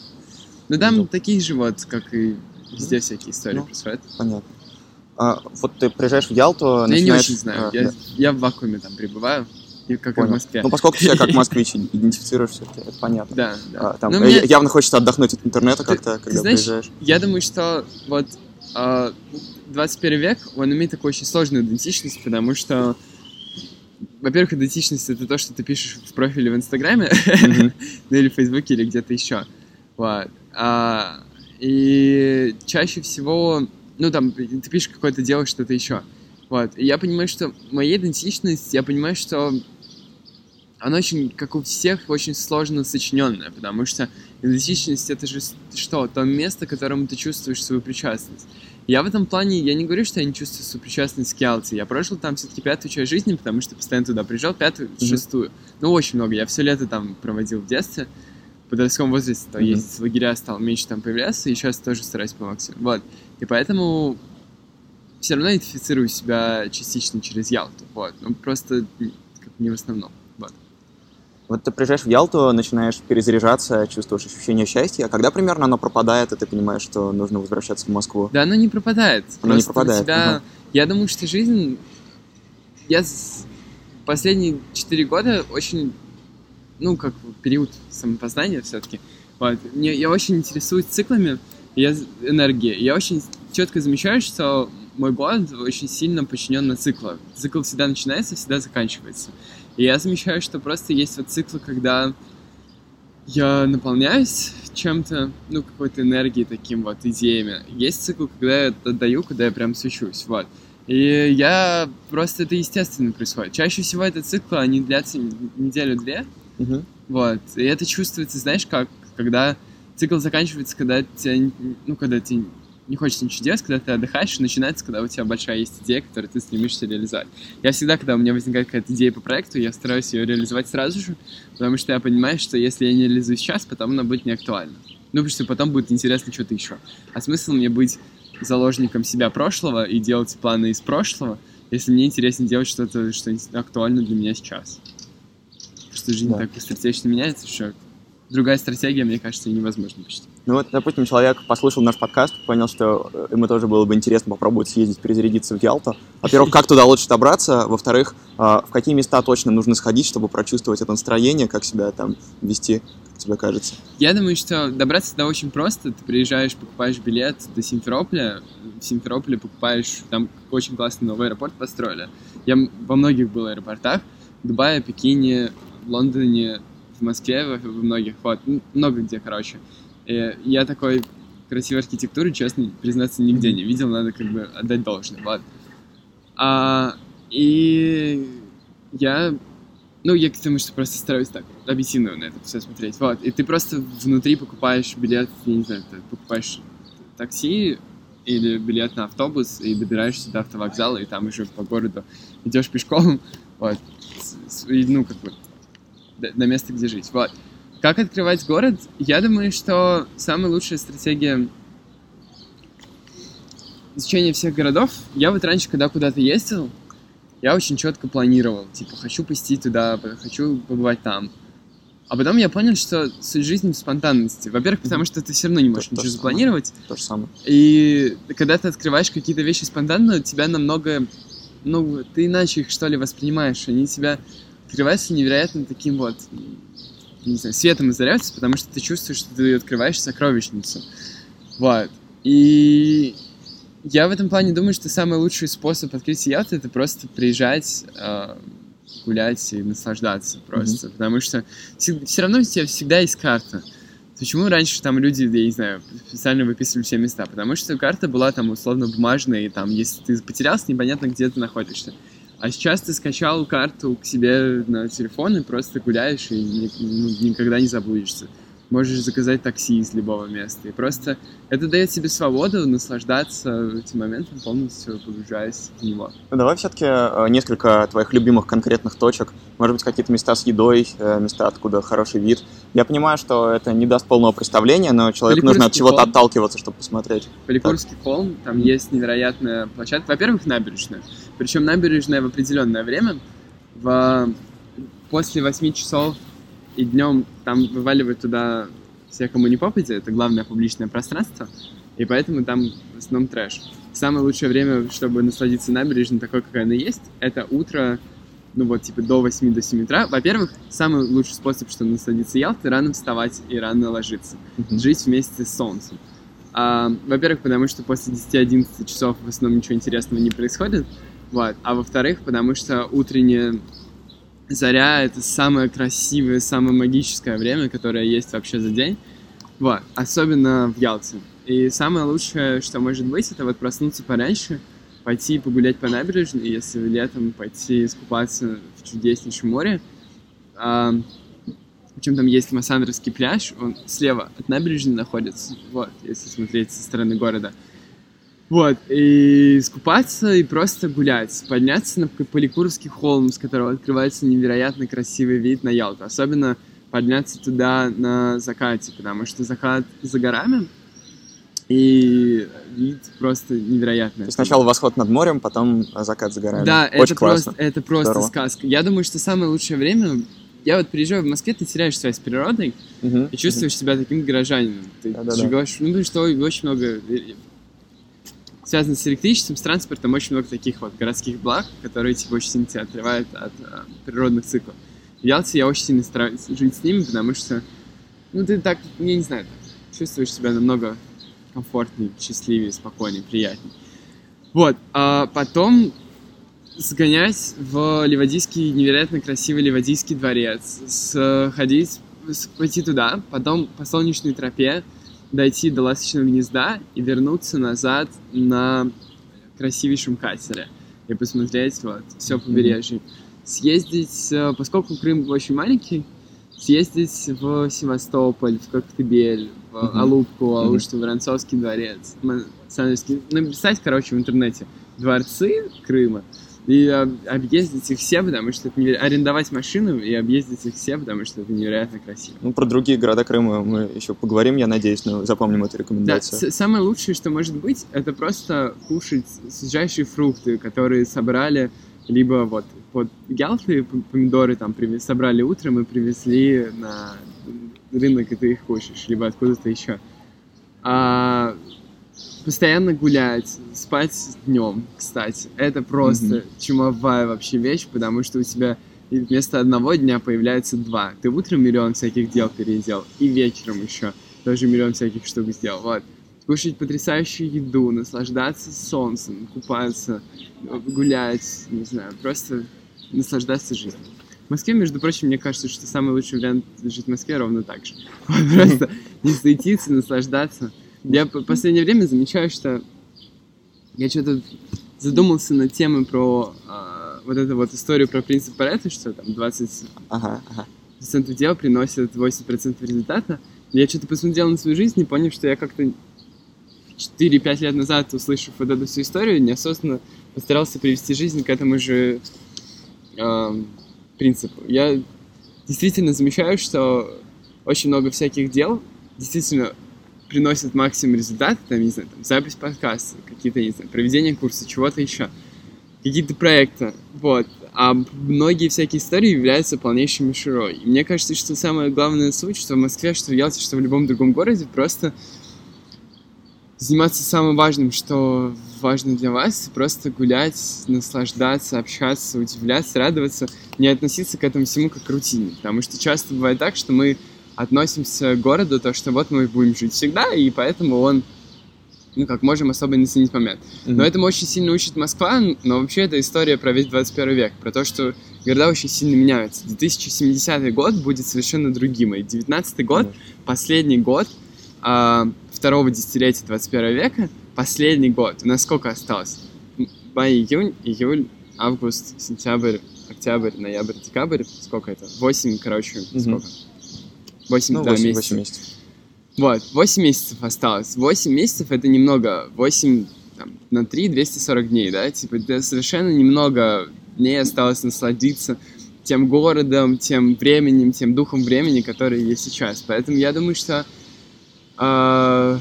Ну там ну. такие же вот, как и везде ну, всякие истории ну, происходят. Понятно. А, вот ты приезжаешь в Ялту, Я начинаешь... не очень знаю, а, я, да. я в вакууме там пребываю как Понял. и в Москве. Ну, поскольку ты себя как *laughs* москвич идентифицируешься, это понятно. Да, да. А, там, мне... Явно хочется отдохнуть от интернета как-то, когда знаешь, приезжаешь. Я думаю, что вот 21 а, век, он имеет такую очень сложную идентичность, потому что во-первых, идентичность это то, что ты пишешь в профиле в Инстаграме, mm-hmm. *laughs* ну или в Фейсбуке, или где-то еще. Вот. А, и чаще всего, ну там, ты пишешь какое-то дело, что-то еще. Вот. И я понимаю, что моя идентичность, я понимаю, что она очень, как у всех, очень сложно сочиненная, потому что идентичность — это же что? То место, к которому ты чувствуешь свою причастность. Я в этом плане, я не говорю, что я не чувствую свою причастность к Ялте. Я прожил там все-таки пятую часть жизни, потому что постоянно туда приезжал, пятую, mm-hmm. шестую. Ну, очень много. Я все лето там проводил в детстве. В подростковом возрасте там, mm-hmm. ездить в лагеря стал меньше там появляться, и сейчас тоже стараюсь по максимуму. Вот. И поэтому все равно идентифицирую себя частично через Ялту. Вот. Ну, просто как не в основном. Вот ты приезжаешь в Ялту, начинаешь перезаряжаться, чувствуешь ощущение счастья. А когда примерно оно пропадает, и ты понимаешь, что нужно возвращаться в Москву? Да, оно не пропадает. Оно Просто не пропадает. Тебя... Ага. Я думаю, что жизнь... Я последние четыре года очень... Ну, как период самопознания все-таки. Вот. Мне, я очень интересуюсь циклами я, энергии. Я очень четко замечаю, что мой год очень сильно подчинен на циклы. Цикл всегда начинается, всегда заканчивается. И я замечаю, что просто есть вот циклы, когда я наполняюсь чем-то, ну, какой-то энергией, таким вот, идеями. Есть цикл, когда я отдаю, когда я прям сущусь, вот. И я просто это естественно происходит. Чаще всего это циклы, они длятся неделю-две, uh-huh. вот. И это чувствуется, знаешь, как, когда цикл заканчивается, когда тебя, ну, когда ты не хочется ничего делать, когда ты отдыхаешь, начинается, когда у тебя большая есть идея, которую ты стремишься реализовать. Я всегда, когда у меня возникает какая-то идея по проекту, я стараюсь ее реализовать сразу же, потому что я понимаю, что если я не реализую сейчас, потом она будет не актуальна. Ну, потому что потом будет интересно что-то еще. А смысл мне быть заложником себя прошлого и делать планы из прошлого, если мне интересно делать что-то, что актуально для меня сейчас. Потому что жизнь да. так быстротечно меняется, что другая стратегия, мне кажется, невозможна почти. Ну вот, допустим, человек послушал наш подкаст, понял, что э, ему тоже было бы интересно попробовать съездить, перезарядиться в Ялту. Во-первых, как туда лучше добраться? Во-вторых, а, в какие места точно нужно сходить, чтобы прочувствовать это настроение, как себя там вести, тебе кажется? Я думаю, что добраться туда очень просто. Ты приезжаешь, покупаешь билет до Симферополя, в Симферополе покупаешь, там очень классный новый аэропорт построили. Я во многих был аэропортах, в Дубае, Пекине, Лондоне, в Москве, во многих, вот, много где, короче. И я такой красивой архитектуры, честно признаться, нигде не видел, надо как бы отдать должное, вот. А, и я, ну, я к тому, что просто стараюсь так объективно на это все смотреть, вот. И ты просто внутри покупаешь билет, я не знаю, ты покупаешь такси или билет на автобус и добираешься до автовокзала, и там уже по городу идешь пешком, вот, и, ну, как бы, на место, где жить. Вот. Как открывать город? Я думаю, что самая лучшая стратегия изучения всех городов. Я вот раньше, когда куда-то ездил, я очень четко планировал. Типа, хочу посетить туда, хочу побывать там. А потом я понял, что суть жизни в спонтанности. Во-первых, потому что ты все равно не можешь то, ничего то запланировать. То же самое. И когда ты открываешь какие-то вещи спонтанно, тебя намного... Ну, ты иначе их, что ли, воспринимаешь. Они тебя открывается невероятно таким вот, не знаю, светом озаряется, потому что ты чувствуешь, что ты открываешь сокровищницу. Вот. И я в этом плане думаю, что самый лучший способ открыть Ялту это просто приезжать, э, гулять и наслаждаться просто. Mm-hmm. Потому что все равно у тебя всегда есть карта. Почему раньше там люди, я не знаю, специально выписывали все места? Потому что карта была там условно бумажная, и там, если ты потерялся, непонятно, где ты находишься. А сейчас ты скачал карту к себе на телефон и просто гуляешь и ну, никогда не забудешься можешь заказать такси из любого места. И просто это дает тебе свободу наслаждаться этим моментом, полностью погружаясь в него. Ну, давай все-таки э, несколько твоих любимых конкретных точек. Может быть, какие-то места с едой, э, места, откуда хороший вид. Я понимаю, что это не даст полного представления, но человеку нужно от чего-то отталкиваться, чтобы посмотреть. Поликурский так. холм, там mm-hmm. есть невероятная площадка. Во-первых, набережная. Причем набережная в определенное время. В... После 8 часов и днем там вываливают туда все, кому не попадет, это главное публичное пространство, и поэтому там в основном трэш. Самое лучшее время, чтобы насладиться набережной такой, какая она есть, это утро, ну вот, типа до 8 до 7 утра. Во-первых, самый лучший способ, чтобы насладиться Ялтой, рано вставать и рано ложиться. Mm-hmm. Жить вместе с солнцем. А, во-первых, потому что после 10-11 часов в основном ничего интересного не происходит. Вот. А во-вторых, потому что утреннее заря — это самое красивое, самое магическое время, которое есть вообще за день. Вот, особенно в Ялте. И самое лучшее, что может быть, это вот проснуться пораньше, пойти погулять по набережной, если летом пойти искупаться в чудеснейшем море. А, причем там есть Массандровский пляж, он слева от набережной находится, вот, если смотреть со стороны города. Вот, и искупаться, и просто гулять, подняться на Поликуровский холм, с которого открывается невероятно красивый вид на Ялту. Особенно подняться туда на закате, потому что закат за горами, и вид просто невероятный. То сначала восход над морем, потом закат за горами. Да, Очень это классно. просто, это просто Здорово. сказка. Я думаю, что самое лучшее время... Я вот приезжаю в Москве, ты теряешь связь с природой угу, и чувствуешь угу. себя таким горожанином. Ты да, живешь, да. ну, потому что очень много связано с электричеством, с транспортом, очень много таких вот городских благ, которые типа очень сильно тебя отрывают от а, природных циклов. В Ялте я очень сильно стараюсь жить с ними, потому что, ну, ты так, я не знаю, чувствуешь себя намного комфортнее, счастливее, спокойнее, приятнее. Вот, а потом сгонять в Ливадийский, невероятно красивый Ливадийский дворец, сходить, пойти туда, потом по солнечной тропе дойти до ласточного гнезда и вернуться назад на красивейшем катере и посмотреть вот все побережье. Съездить, э, поскольку Крым очень маленький, съездить в Севастополь, в Коктебель, в Мгм. Алупку, Мгм. Алушту, Воронцовский дворец, Александровский. Написать, короче, в интернете дворцы Крыма и об- объездить их все, потому что это неверо- арендовать машину и объездить их все, потому что это невероятно красиво. Ну, про другие города Крыма мы еще поговорим, я надеюсь, но запомним эту Да, рекомендацию. с- самое лучшее, что может быть, это просто кушать свежайшие фрукты, которые собрали либо вот под Ялты п- помидоры там привез, собрали утром и привезли на рынок, и ты их кушаешь, либо откуда-то еще. А постоянно гулять, спать днем, кстати, это просто Мгм. чумовая вообще вещь, потому что у тебя вместо одного дня появляется два. Ты утром миллион всяких дел переделал, и вечером еще тоже миллион всяких штук сделал. Вот. Кушать потрясающую еду, наслаждаться солнцем, купаться, гулять, не знаю, просто наслаждаться жизнью. В Москве, между прочим, мне кажется, что самый лучший вариант жить в Москве ровно так же. *laughs* Просто *laughs* не суетиться, наслаждаться. Я в последнее время замечаю, что я что-то задумался над темой про а, вот эту вот историю про принцип Паретта, что там 20% Ага, ага. дел приносят 80% результата. Я что-то посмотрел на свою жизнь и понял, что я как-то 4-5 лет назад, услышав вот эту всю историю, неосознанно постарался привести жизнь к этому же эм, принципу. Я действительно замечаю, что очень много всяких дел действительно приносят максимум результата, там, не знаю, там, запись подкаста, какие-то, не знаю, проведение курса, чего-то еще, какие-то проекты, вот. А многие всякие истории являются полнейшей мишурой. И мне кажется, что самая главная суть, что в Москве, что в Ялте, что в любом другом городе, просто заниматься самым важным, что важно для вас, просто гулять, наслаждаться, общаться, удивляться, радоваться, не относиться к этому всему как к рутине. Потому что часто бывает так, что мы относимся к городу, то, что вот мы будем жить всегда, и поэтому он, ну, как можем особо не ценить момент. Но Мгм. этому очень сильно учит Москва, но вообще это история про весь 21 век, про то, что города очень сильно меняются. 2070 год будет совершенно другим, и 19 год, Конечно. последний год а, второго десятилетия 21 века, последний год. У нас сколько осталось? Май, июнь, июль, август, сентябрь, октябрь, ноябрь, декабрь. Сколько это? Восемь, короче, Мгм. сколько? Восемь, Ну, да, 8, месяцев. месяцев. Вот, 8 месяцев осталось. 8 месяцев это немного. 8 там, на 3 240 дней, да? Типа, это совершенно немного дней осталось насладиться тем городом, тем временем, тем духом времени, который есть сейчас. Поэтому я думаю, что а,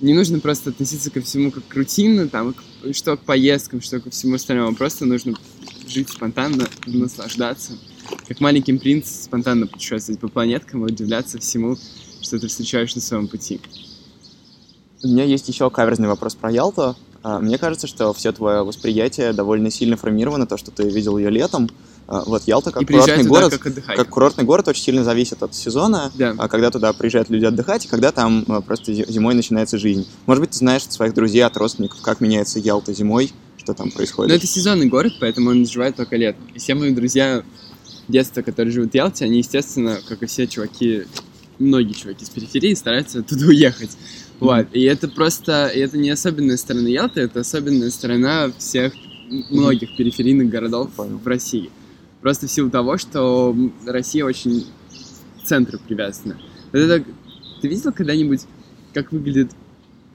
не нужно просто относиться ко всему как к рутинно, там, что к поездкам, что ко всему остальному. Просто нужно жить спонтанно, наслаждаться. Как маленький принц спонтанно путешествовать по планеткам и удивляться всему, что ты встречаешь на своем пути. У меня есть еще каверзный вопрос про Ялту. А, Мне кажется, что все твое восприятие довольно сильно формировано, то, что ты видел ее летом. А, Вот Ялта как и курортный туда город, как отдыхать. как курортный город очень сильно зависит от сезона, Да. а когда туда приезжают люди отдыхать, и когда там просто зи- зимой начинается жизнь. Может быть, ты знаешь от своих друзей, от родственников, как меняется Ялта зимой, что там происходит. Но это сезонный город, поэтому он живет только летом. И все мои друзья детства, которые живут в Ялте, они, естественно, как и все чуваки, многие чуваки с периферии стараются оттуда уехать. Вот. И это просто, и это не особенная сторона Ялты, это особенная сторона всех многих периферийных городов Понял. в России. Просто в силу того, что Россия очень к центру привязана. Вот это, ты видел когда-нибудь, как выглядит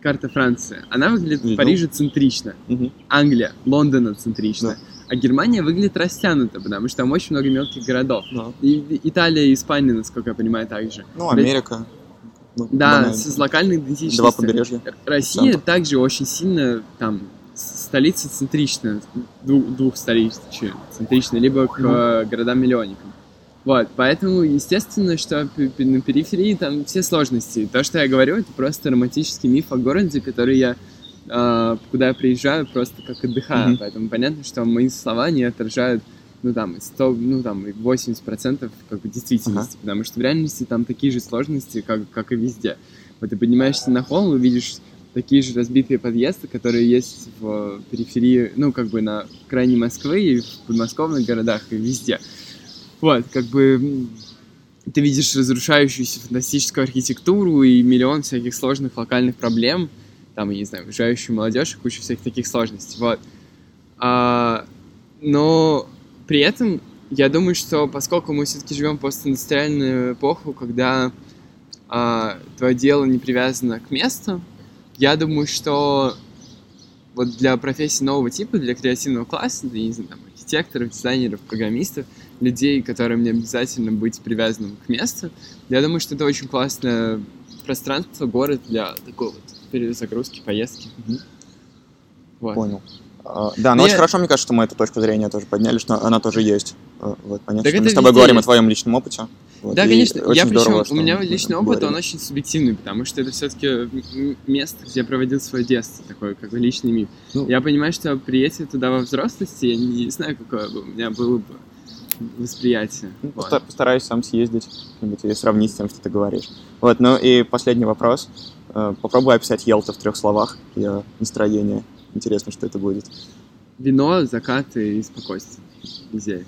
карта Франции? Она выглядит в Видел. Париже центрично. Мгм. Англия, Лондона центрично. Да. А Германия выглядит растянуто, потому что там очень много мелких городов. Да. И Италия и Испания, насколько я понимаю, также. Ну, Америка. Ну, Да, банально. с, локальной идентичностью. Два побережья. Россия Центр. также очень сильно там столица центричная, двух, двух столиц центричная, либо к Мгм. э, городам-миллионникам. Вот, поэтому, естественно, что на периферии там все сложности. То, что я говорю, это просто романтический миф о городе, который я, куда я приезжаю просто как отдыхаю. Мгм. Поэтому понятно, что мои слова не отражают ну там, и 100, ну там, и 80% как бы действительности, потому что в реальности там такие же сложности, как, как и везде. Вот ты поднимаешься на холм и видишь такие же разбитые подъезды, которые есть в периферии, ну, как бы на крайне Москвы и в подмосковных городах, и везде. Вот, как бы ты видишь разрушающуюся фантастическую архитектуру и миллион всяких сложных локальных проблем, там, я не знаю, уезжающую молодежь и кучу всяких таких сложностей, вот. А, но при этом я думаю, что поскольку мы все-таки живем в постиндустриальную эпоху, когда а, твое дело не привязано к месту, я думаю, что вот для профессий нового типа, для креативного класса, для, не знаю, там, архитекторов, дизайнеров, программистов, людей, которым не обязательно быть привязанным к месту, я думаю, что это очень классное пространство, город для такой вот перезагрузки, поездки. Мгм. Вот. Понял. А, Да, но Ну, очень я- хорошо, мне кажется, что мы эту точку зрения тоже подняли, что она тоже есть. А, Вот, понятно, Так что мы с тобой везде говорим о твоем личном опыте. Вот, Да, конечно. очень Я здорово, причем, у меня личный опыт, он говорим. очень субъективный, потому что это все-таки место, где я проводил свое детство, такой как бы личный мир. Ну. Я понимаю, что приятие туда во взрослости, я не знаю, какое бы у меня было бы восприятие. Ну, Вот. поста- Постараюсь сам съездить и сравнить с тем, что ты говоришь. Вот, ну и последний вопрос. Э, Попробуй описать Елту в трех словах и э, настроение. Интересно, что это будет. Вино, закаты и спокойствие. Везде.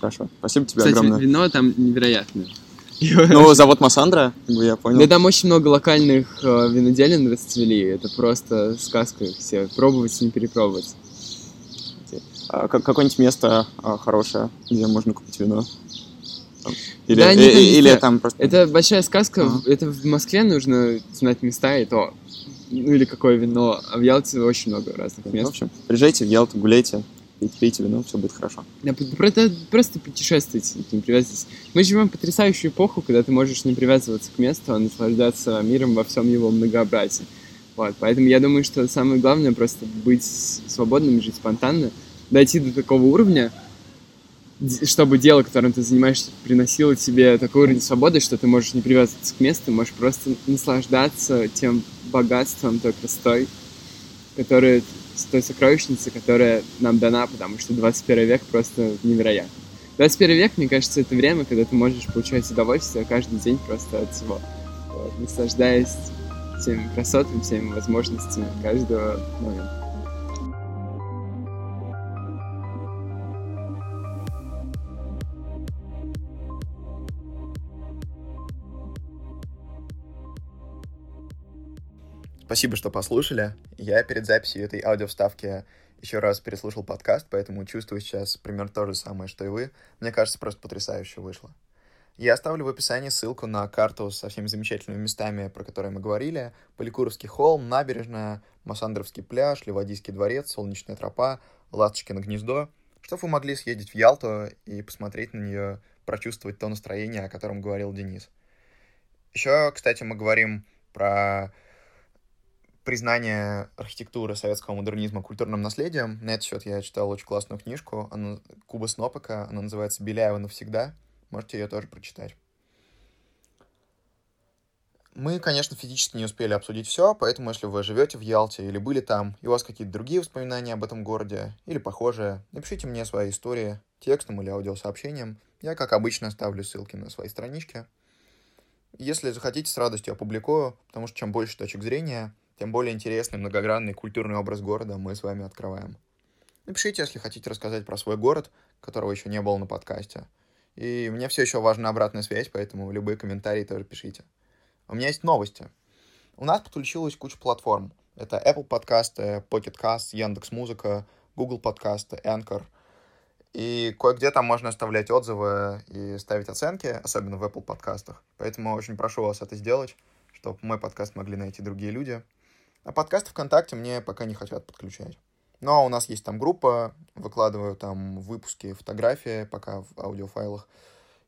Хорошо. Спасибо тебе Кстати, огромное. вино там невероятное. *laughs* Ну, завод Массандра, я понял. Да там очень много локальных э, виноделин расцвели. Это просто сказка все. Пробовать, не перепробовать. А как- Какое-нибудь место а, хорошее, где можно купить вино? Там. Или, Да, и- там и- или там просто... Это большая сказка. Ага. Это в Москве нужно знать места и то. Ну или какое вино. А в Ялте очень много разных В мест. общем, приезжайте в Ялту, гуляйте, пейте, пейте вино, все будет хорошо. Да, просто, просто путешествуйте, не привязывайтесь. Мы живем в потрясающую эпоху, когда ты можешь не привязываться к месту, а наслаждаться миром во всем его многообразии. Вот, поэтому я думаю, что самое главное просто быть свободным, жить спонтанно, дойти до такого уровня, чтобы дело, которым ты занимаешься, приносило тебе такой уровень свободы, что ты можешь не привязываться к месту, можешь просто наслаждаться тем богатством, той красотой, которая, той сокровищницей, которая нам дана, потому что 21 век просто невероятно. 21 век, мне кажется, это время, когда ты можешь получать удовольствие каждый день просто от всего. Наслаждаясь всеми красотами, всеми возможностями каждого момента. Спасибо, что послушали. Я перед записью этой аудиовставки еще раз переслушал подкаст, поэтому чувствую сейчас примерно то же самое, что и вы. Мне кажется, просто потрясающе вышло. Я оставлю в описании ссылку на карту со всеми замечательными местами, про которые мы говорили. Поликуровский холм, набережная, Массандровский пляж, Ливадийский дворец, Солнечная тропа, Ласточкино гнездо. Чтобы вы могли съездить в Ялту и посмотреть на нее, прочувствовать то настроение, о котором говорил Денис. Еще, кстати, мы говорим про признание архитектуры советского модернизма культурным наследием. На этот счет я читал очень классную книжку она, Куба Снопака. Она называется «Беляева навсегда». Можете ее тоже прочитать. Мы, конечно, физически не успели обсудить все, поэтому если вы живете в Ялте или были там, и у вас какие-то другие воспоминания об этом городе, или похожие, напишите мне свои истории текстом или аудиосообщением. Я, как обычно, оставлю ссылки на свои странички. Если захотите, с радостью опубликую, потому что чем больше точек зрения, тем более интересный, многогранный культурный образ города мы с вами открываем. Напишите, если хотите рассказать про свой город, которого еще не было на подкасте. И мне все еще важна обратная связь, поэтому любые комментарии тоже пишите. У меня есть новости. У нас подключилась куча платформ. Это Apple подкасты, Pocket Cast, Яндекс.Музыка, Google подкасты, Anchor. И кое-где там можно оставлять отзывы и ставить оценки, особенно в Apple подкастах. Поэтому очень прошу вас это сделать, чтобы мой подкаст могли найти другие люди. А подкасты ВКонтакте мне пока не хотят подключать. Но у нас есть там группа, выкладываю там выпуски, фотографии пока в аудиофайлах.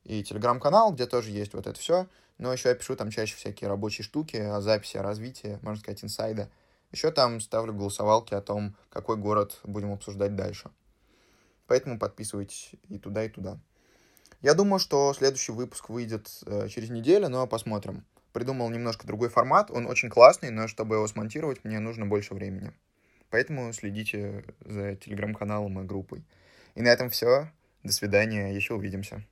И телеграм-канал, где тоже есть вот это все. Но еще я пишу там чаще всякие рабочие штуки о записи, о развитии, можно сказать, инсайда. Еще там ставлю голосовалки о том, какой город будем обсуждать дальше. Поэтому подписывайтесь и туда, и туда. Я думаю, что следующий выпуск выйдет э, через неделю, но посмотрим. Придумал немножко другой формат, он очень классный, но чтобы его смонтировать, мне нужно больше времени. Поэтому следите за телеграм-каналом и группой. И на этом все. До свидания, еще увидимся.